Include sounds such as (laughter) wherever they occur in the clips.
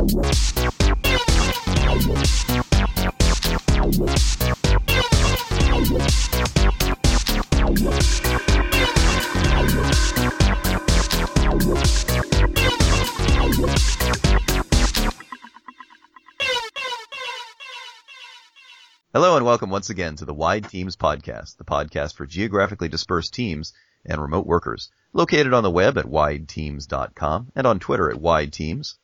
Hello and welcome once again to the Wide Teams Podcast, the podcast for geographically dispersed teams and remote workers, located on the web at wideteams.com and on Twitter at wideteams.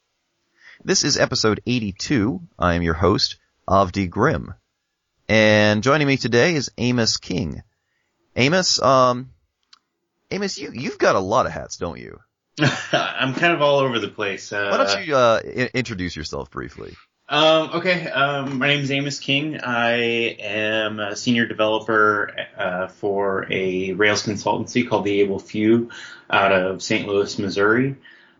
This is episode 82. I am your host, Avdi Grimm. And joining me today is Amos King. Amos, um, Amos, you, you've got a lot of hats, don't you? (laughs) I'm kind of all over the place. Uh, Why don't you, uh, I- introduce yourself briefly? Um, okay, um, my name is Amos King. I am a senior developer uh, for a Rails consultancy called The Able Few out of St. Louis, Missouri.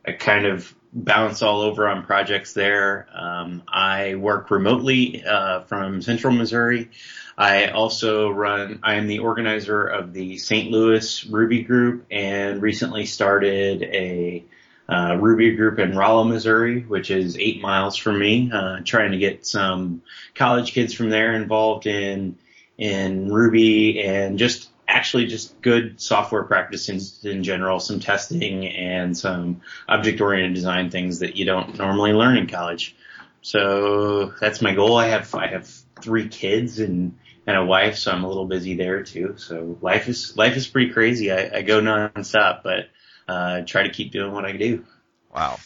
I kind of bounce all over on projects there. Um, I work remotely uh, from Central Missouri. I also run, I am the organizer of the St. Louis Ruby group and recently started a uh, Ruby group in Rolla, Missouri, which is eight miles from me, uh, trying to get some college kids from there involved in, in Ruby and just actually just good software practice in, in general, some testing and some object oriented design things that you don't normally learn in college. So that's my goal. I have, I have three kids and, and a wife, so I'm a little busy there too. So life is, life is pretty crazy. I, I go nonstop, but uh, try to keep doing what I do. Wow.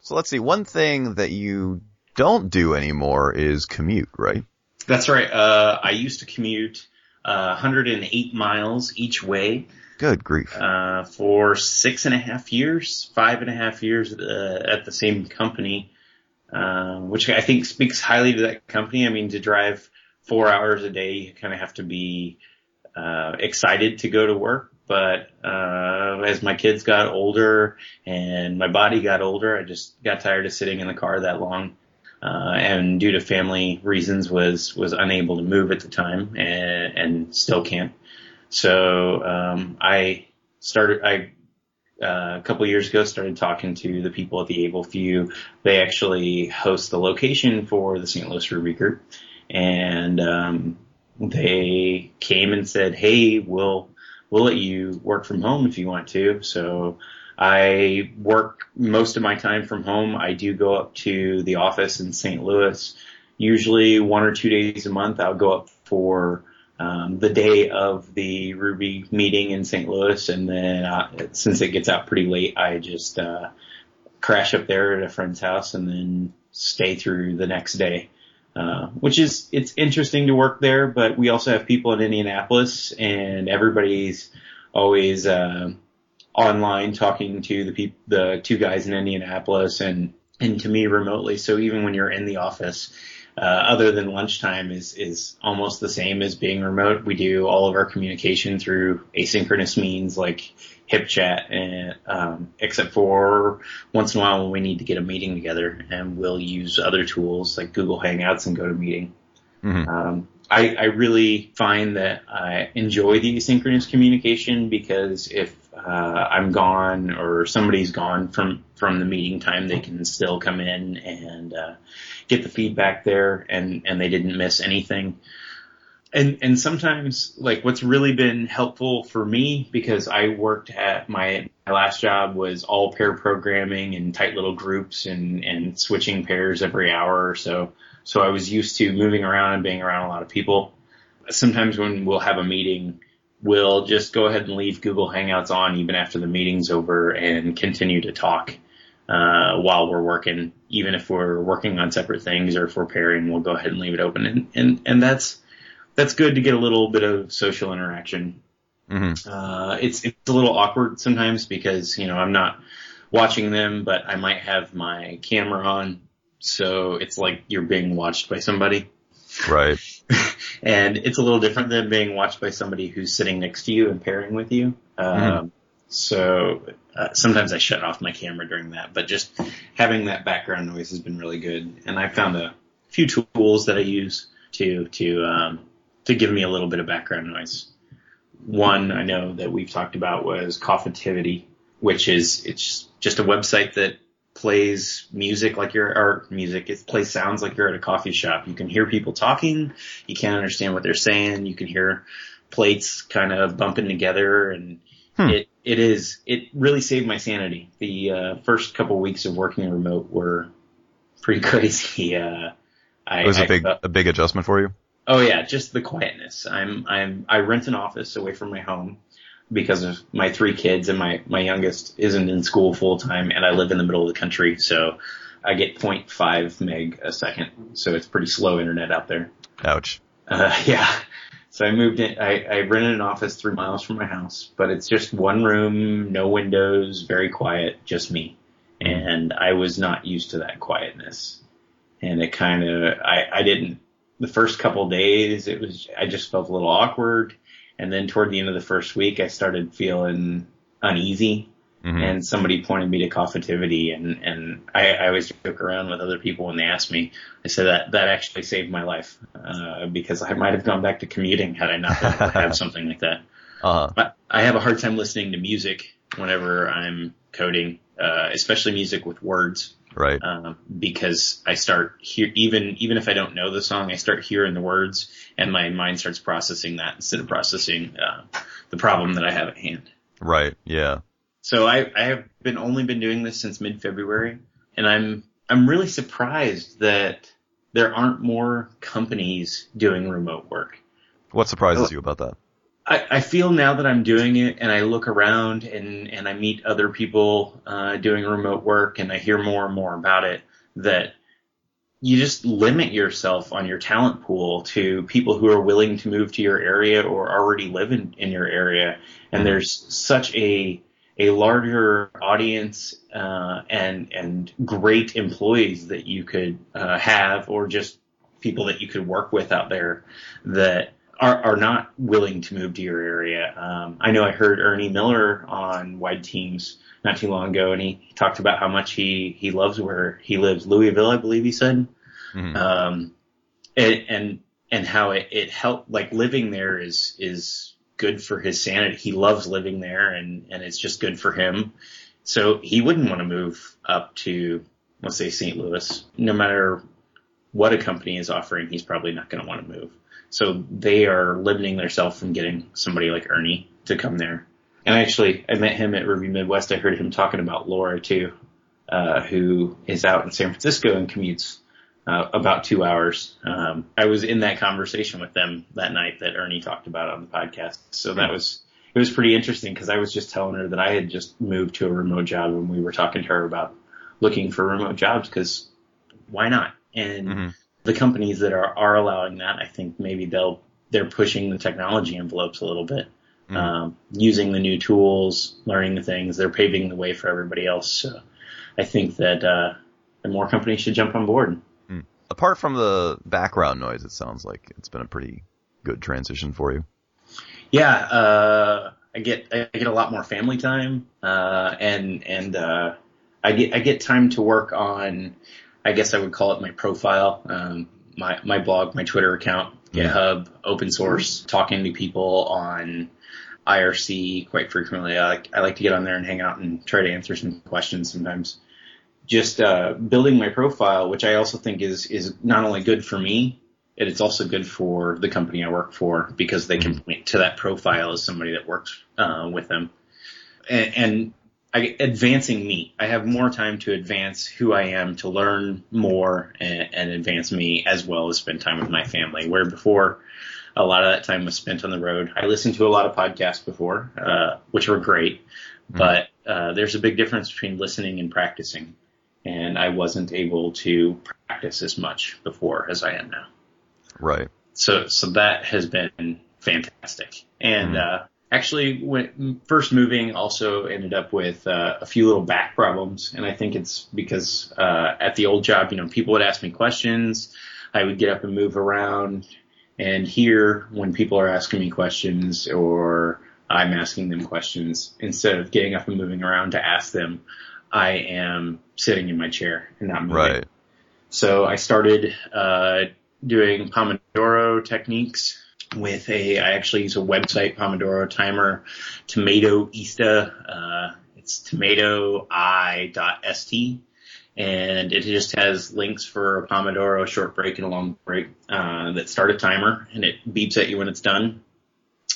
So let's see, one thing that you don't do anymore is commute, right? That's right. Uh, I used to commute uh, 108 miles each way Good grief. uh, for six and a half years, five and a half years uh, at the same company, uh, which I think speaks highly to that company. I mean, to drive four hours a day, you kind of have to be uh, excited to go to work. But uh, as my kids got older and my body got older, I just got tired of sitting in the car that long. Uh, and due to family reasons was, was unable to move at the time and, and still can't. So, um, I started, I, uh, a couple years ago started talking to the people at the Able Few. They actually host the location for the St. Louis Ruby group and, um, they came and said, Hey, we'll, we'll let you work from home if you want to. So I work most of my time from home. I do go up to the office in St. Louis. Usually one or two days a month, I'll go up for um, the day of the Ruby meeting in St. Louis, and then uh, since it gets out pretty late, I just uh, crash up there at a friend's house and then stay through the next day. Uh, which is it's interesting to work there, but we also have people in Indianapolis, and everybody's always uh, online talking to the peop- the two guys in Indianapolis and and to me remotely. So even when you're in the office, uh, other than lunchtime is is almost the same as being remote. We do all of our communication through asynchronous means like HipChat, and um, except for once in a while when we need to get a meeting together, and we'll use other tools like Google Hangouts and GoToMeeting. Mhm. Um, I, I really find that I enjoy the asynchronous communication because if uh, I'm gone or somebody's gone from from the meeting time, they can still come in and uh, get the feedback there, and and they didn't miss anything. And and sometimes like what's really been helpful for me because I worked at my my last job was all pair programming in tight little groups and and switching pairs every hour or so. So I was used to moving around and being around a lot of people. Sometimes when we'll have a meeting, we'll just go ahead and leave Google Hangouts on even after the meeting's over and continue to talk uh, while we're working. Even if we're working on separate things or if we're pairing, we'll go ahead and leave it open. And and, and that's that's good to get a little bit of social interaction. hmm Uh, it's it's a little awkward sometimes because you know I'm not watching them, but I might have my camera on, so it's like you're being watched by somebody. Right. (laughs) and it's a little different than being watched by somebody who's sitting next to you and pairing with you. Um, so uh, sometimes I shut off my camera during that, but just having that background noise has been really good. And I found a few tools that I use to to um, to give me a little bit of background noise. One I know that we've talked about was Coffitivity, which is it's just a website that plays music like you're, or music, it plays sounds like you're at a coffee shop. You can hear people talking. You can't understand what they're saying. You can hear plates kind of bumping together and hmm. it, it is, it really saved my sanity. The, uh, first couple of weeks of working remote were pretty (laughs) crazy. Uh, I, it was a big, a big adjustment for you? Oh yeah, just the quietness. I'm, I'm, I rent an office away from my home because of my three kids and my, my youngest isn't in school full time and I live in the middle of the country. So I get 0.5 meg a second. So it's pretty slow internet out there. Ouch. Uh, (laughs) yeah. So I moved in, I, I rented an office three miles from my house, but it's just one room, no windows, very quiet, just me. And I was not used to that quietness. And it kind of, I, I didn't, the first couple days, it was, I just felt a little awkward and then toward the end of the first week, I started feeling uneasy. Mm-hmm. And somebody pointed me to Coffitivity and, and I, I always joke around with other people when they ask me, I said that, that actually saved my life, uh, because I might have gone back to commuting had I not been able to have something like that. Uh-huh. I, I have a hard time listening to music whenever I'm coding, uh, especially music with words right? Um, because I start hear even even if I don't know the song, I start hearing the words, and my mind starts processing that instead of processing uh, the problem that I have at hand. Right. Yeah. So I I have been only been doing this since mid February, and I'm I'm really surprised that there aren't more companies doing remote work. What surprises oh, you about that? I, I feel now that I'm doing it and I look around and, and I meet other people uh, doing remote work and I hear more and more about it that you just limit yourself on your talent pool to people who are willing to move to your area or already live in, in your area. And mm-hmm. there's such a a larger audience uh, and and great employees that you could uh, have, or just people that you could work with out there that are, are not willing to move to your area. Um, I know I heard Ernie Miller on Wide Teams not too long ago, and he talked about how much he he loves where he lives, Louisville, I believe he said. Mm-hmm. Um, and, and and how it it helped like living there is is good for his sanity. He loves living there, and and it's just good for him. So he wouldn't want to move up to let's say St. Louis, no matter what a company is offering. He's probably not going to want to move. So they are limiting themselves from getting somebody like Ernie to come there. And actually, I met him at Ruby Midwest. I heard him talking about Laura too, uh, who is out in San Francisco and commutes uh, about two hours. Um, I was in that conversation with them that night that Ernie talked about on the podcast. So that was it was pretty interesting because I was just telling her that I had just moved to a remote job and we were talking to her about looking for remote jobs because why not? And mm-hmm the companies that are, are allowing that, I think maybe they'll, they're pushing the technology envelopes a little bit. Mm. Um, using the new tools, learning the things, they're paving the way for everybody else. So I think that, uh, more companies should jump on board. Apart from the background noise, it sounds like it's been a pretty good transition for you. Yeah, uh, I get I get a lot more family time, uh, and and uh, I get I get time to work on I guess I would call it my profile, um, my my blog, my Twitter account, GitHub, open source, talking to people on IRC quite frequently. I like I like to get on there and hang out and try to answer some questions sometimes. Just uh, building my profile, which I also think is is not only good for me, it's also good for the company I work for because they can mm-hmm. point to that profile as somebody that works uh, with them. And, and I, advancing me. I have more time to advance who I am, to learn more and, and, advance me as well as spend time with my family. Where before, a lot of that time was spent on the road. I listened to a lot of podcasts before, uh, which were great, mm-hmm. but uh, there's a big difference between listening and practicing. And I wasn't able to practice as much before as I am now. Right. So, so that has been fantastic. And, mm-hmm. uh, actually when first moving also ended up with uh, a few little back problems and i think it's because uh, at the old job you know people would ask me questions i would get up and move around and here when people are asking me questions or i'm asking them questions instead of getting up and moving around to ask them i am sitting in my chair and not moving right so i started uh, doing pomodoro techniques with a, I actually use a website, Pomodoro timer, Tomatoist, uh, it's tomato i.st. and it just has links for a Pomodoro, a short break, and a long break uh, that start a timer, and it beeps at you when it's done.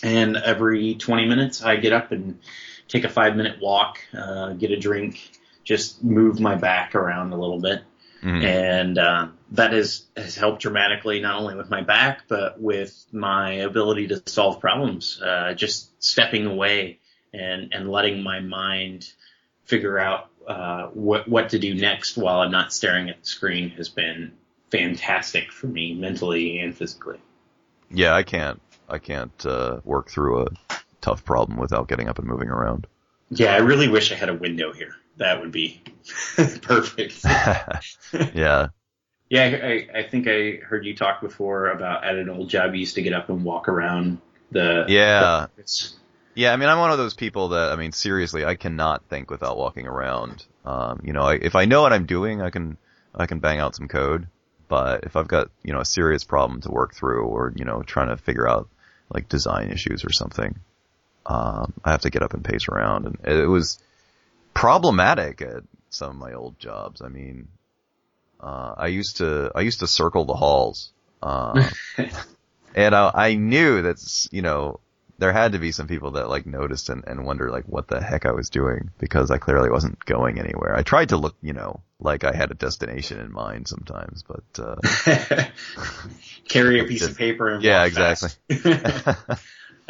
And every 20 minutes, I get up and take a five minute walk, uh, get a drink, just move my back around a little bit. Mm-hmm. And uh, that has, has helped dramatically, not only with my back, but with my ability to solve problems. Uh, just stepping away and, and letting my mind figure out uh, what what to do next while I'm not staring at the screen has been fantastic for me mentally and physically. Yeah, I can't I can't uh, work through a tough problem without getting up and moving around. Yeah, I really wish I had a window here. That would be (laughs) perfect. (laughs) yeah. Yeah, I, I think I heard you talk before about at an old job you used to get up and walk around the yeah. The yeah, I mean, I'm one of those people that, I mean, seriously, I cannot think without walking around. Um, you know, I, if I know what I'm doing, I can, I can bang out some code. But if I've got, you know, a serious problem to work through or, you know, trying to figure out like design issues or something, um, I have to get up and pace around. And it was problematic at some of my old jobs. I mean, uh, I used to, I used to circle the halls. (laughs) Uh, and I, I knew that's, you know, there had to be some people that like noticed and, and wonder like what the heck I was doing because I clearly wasn't going anywhere. I tried to look, you know, like I had a destination in mind sometimes, but uh (laughs) carry a (laughs) piece just, of paper and yeah, exactly.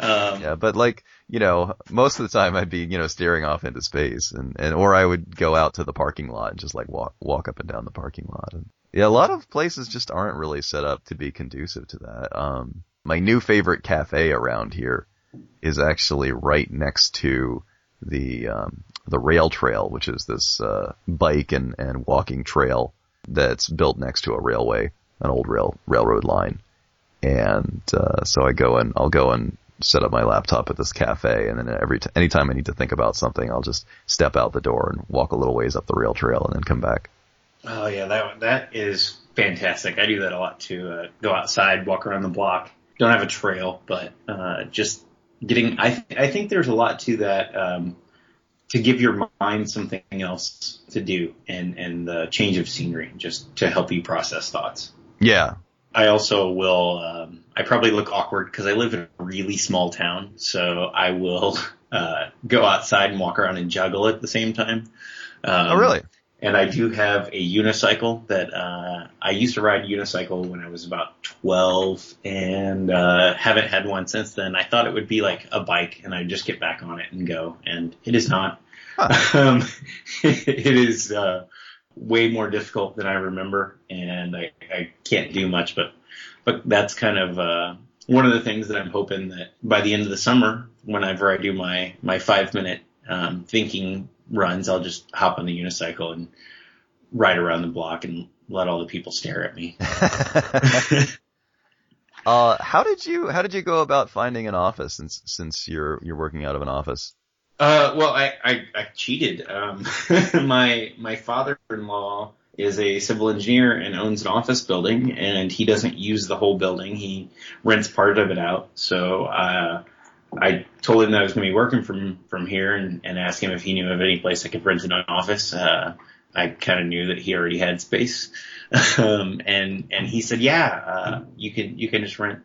Um, yeah, but like you know, most of the time I'd be you know staring off into space and and or I would go out to the parking lot and just like walk walk up and down the parking lot and yeah, a lot of places just aren't really set up to be conducive to that. Um, my new favorite cafe around here is actually right next to the um, the rail trail, which is this uh, bike and, and walking trail that's built next to a railway, an old rail railroad line. And uh, so I go and I'll go and set up my laptop at this cafe, and then every t- anytime I need to think about something, I'll just step out the door and walk a little ways up the rail trail, and then come back. Oh yeah, that that is fantastic. I do that a lot too. Uh, go outside, walk around the block. Don't have a trail, but uh, just getting I th- I think there's a lot to that um, to give your mind something else to do and and the change of scenery just to help you process thoughts. Yeah. I also will. Um, I probably look awkward because I live in a really small town, so I will (laughs) uh, go outside and walk around and juggle at the same time. Um, oh, really? and I do have a unicycle that uh, I used to ride unicycle when I was about 12, and uh, haven't had one since then. I thought it would be like a bike, and I'd just get back on it and go, and it is not. Huh. (laughs) Um, (laughs) it is uh, way more difficult than I remember, and I, I can't do much. But but that's kind of uh, one of the things that I'm hoping that by the end of the summer, whenever I do my my five minute um, thinking runs, I'll just hop on the unicycle and ride around the block and let all the people stare at me. (laughs) uh, how did you how did you go about finding an office since since you're you're working out of an office? Uh, well, I I, I cheated. Um, (laughs) my my father-in-law is a civil engineer and owns an office building, and he doesn't use the whole building. He rents part of it out. So uh, I told him that I was going to be working from from here and, and asked him if he knew of any place I could rent an office. Uh, I kind of knew that he already had space, (laughs) um, and and he said, yeah, uh, you can you can just rent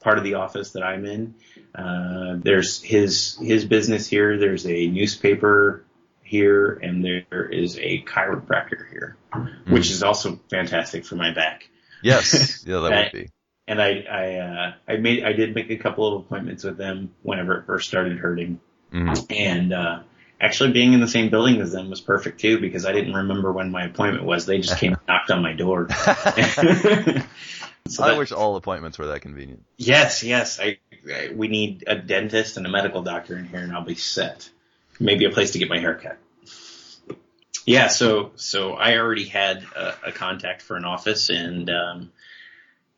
part of the office that I'm in. Uh, there's his his business here. There's a newspaper here, and there is a chiropractor here, mm. which is also fantastic for my back. Yes, (laughs) yeah, that would be and I I uh, I made I did make a couple of appointments with them whenever it first started hurting, mm-hmm. and uh, actually being in the same building as them was perfect too because I didn't remember when my appointment was. They just came and (laughs) knocked on my door. (laughs) so I that, wish all appointments were that convenient. Yes, yes. I, I, we need a dentist and a medical doctor in here, and I'll be set. Maybe a place to get my hair cut. Yeah, so so I already had a, a contact for an office, and um,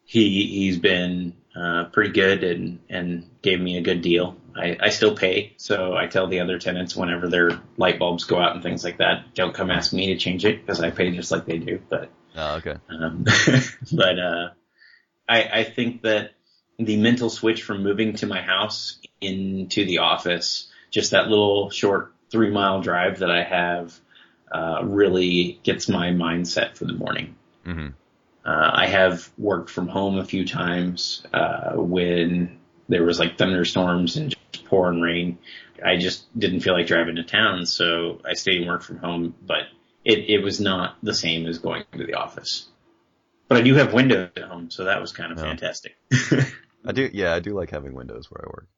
he he's been uh, pretty good and and gave me a good deal. I, I still pay, so I tell the other tenants whenever their light bulbs go out and things like that, don't come ask me to change it because I pay just like they do. But oh, okay. Um, (laughs) but uh, I I think that the mental switch from moving to my house into the office, just that little short three mile drive that I have uh, really gets my mindset for the morning. hmm Uh, I have worked from home a few times uh, when there was like thunderstorms and just pouring rain. I just didn't feel like driving to town, so I stayed and worked from home. But it, it was not the same as going to the office. But I do have windows at home, so that was kind of Yeah. fantastic. (laughs) I do, yeah, I do like having windows where I work.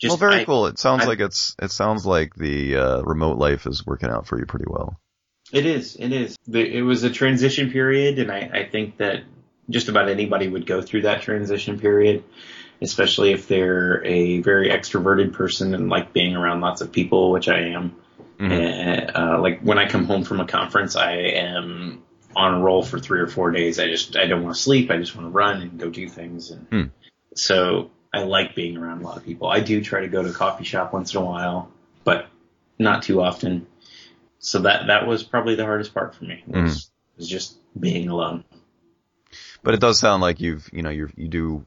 Just, well, very I- cool. It sounds I- like it's, it sounds like the, uh, remote life is working out for you pretty well. It is. It is. The, it was a transition period, and I, I think that just about anybody would go through that transition period, especially if they're a very extroverted person and like being around lots of people, which I am. Mhm. And, uh, like when I come home from a conference, I am on a roll for three or four days. I just I don't want to sleep. I just want to run and go do things. And Hmm. so I like being around a lot of people. I do try to go to a coffee shop once in a while, but not too often. So that that was probably the hardest part for me was, was just being alone. But it does sound like you've, you know, you you do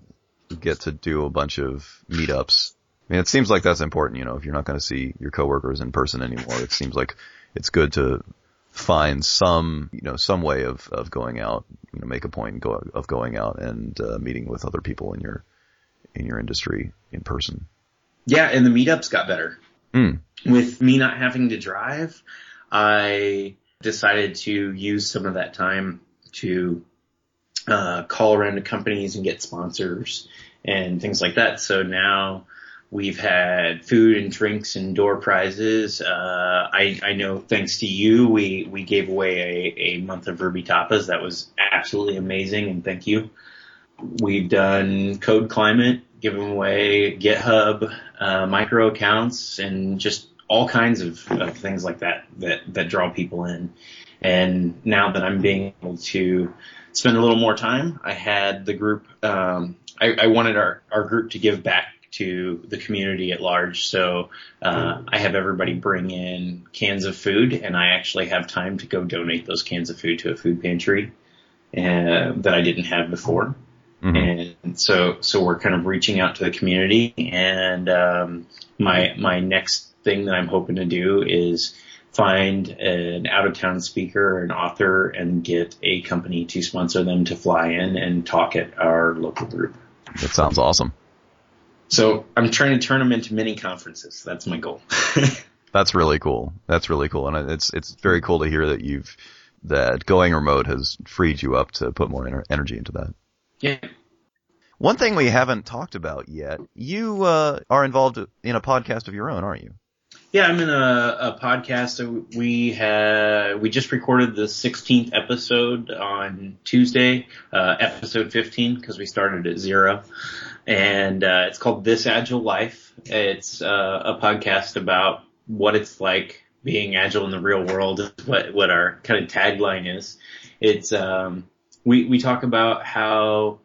get to do a bunch of meetups. I mean, it seems like that's important, you know, if you're not going to see your coworkers in person anymore, it seems like it's good to find some, you know, some way of, of going out, you know, make a point go, of going out and, uh, meeting with other people in your, in your industry in person. Yeah, and the meetups got better. Hmm. With me not having to drive, I decided to use some of that time to uh, call around to companies and get sponsors and things like that. So now we've had food and drinks and door prizes. Uh, I, I know thanks to you, we, we gave away a, a month of RubyTapas. That was absolutely amazing and thank you. We've done Code Climate, giving away GitHub, uh, micro accounts, and just all kinds of, of things like that, that that draw people in. And now that I'm being able to spend a little more time, I had the group. Um, I, I wanted our our group to give back to the community at large, so uh, I have everybody bring in cans of food, and I actually have time to go donate those cans of food to a food pantry uh, that I didn't have before. Mhm. And so, so we're kind of reaching out to the community and, um, my, my next thing that I'm hoping to do is find an out of town speaker or an author and get a company to sponsor them to fly in and talk at our local group. That sounds awesome. So I'm trying to turn them into mini conferences. That's my goal. (laughs) That's really cool. That's really cool. And it's, it's very cool to hear that you've, that going remote has freed you up to put more ener- energy into that. yeah. One thing we haven't talked about yet, you uh, are involved in a podcast of your own, aren't you? Yeah, I'm in a, a podcast. We had we just recorded the 16th episode on Tuesday, uh, episode 15, because we started at zero, and uh, it's called This Agile Life. It's uh, a podcast about what it's like being agile in the real world. What what our kind of tagline is. It's um, we we talk about how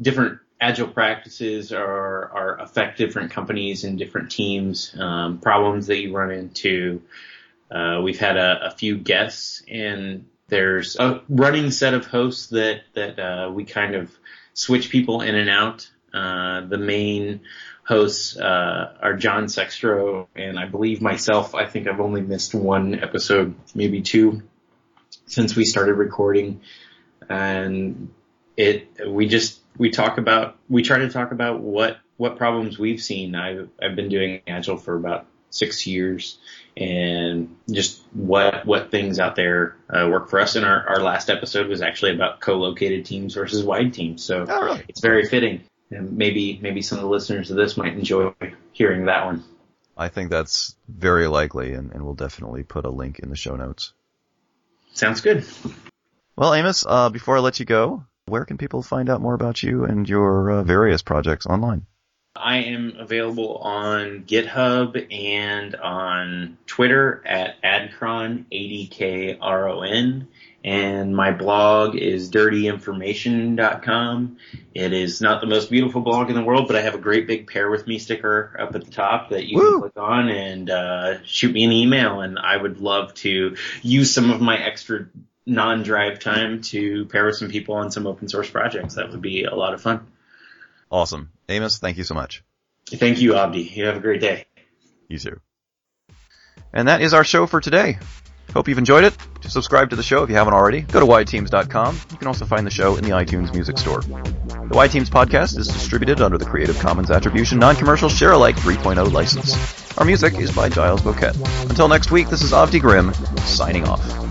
different agile practices are are affect different companies and different teams, um, problems that you run into. Uh, we've had a, a few guests, and there's a running set of hosts that that uh, we kind of switch people in and out. Uh, the main hosts uh, are John Sextro and I believe myself. I think I've only missed one episode, maybe two, since we started recording, and it we just we talk about we try to talk about what what problems we've seen. I've I've been doing agile for about six years, and just what what things out there uh, work for us. And our our last episode was actually about co-located teams versus wide teams. So Oh, really? it's very fitting. And maybe maybe some of the listeners of this might enjoy hearing that one. I think that's very likely, and, and we'll definitely put a link in the show notes. Sounds good. Well, Amos, uh, before I let you go, where can people find out more about you and your uh, various projects online? I am available on GitHub and on Twitter at adkron, A-D-K-R-O-N. And my blog is dirtyinformation.com. It is not the most beautiful blog in the world, but I have a great big pair with me sticker up at the top that you Woo! can click on and uh, shoot me an email. And I would love to use some of my extra non-drive time to pair with some people on some open source projects. That would be a lot of fun. Awesome. Amos, thank you so much. Thank you, Avdi. You have a great day. You too. And that is our show for today. Hope you've enjoyed it. Subscribe to the show if you haven't already. Go to wideteams.com. You can also find the show in the iTunes Music Store. The Wide Teams podcast is distributed under the Creative Commons Attribution Non-Commercial Share-alike 3.0 license. Our music is by Giles Bouquet. Until next week, this is Avdi Grimm, signing off.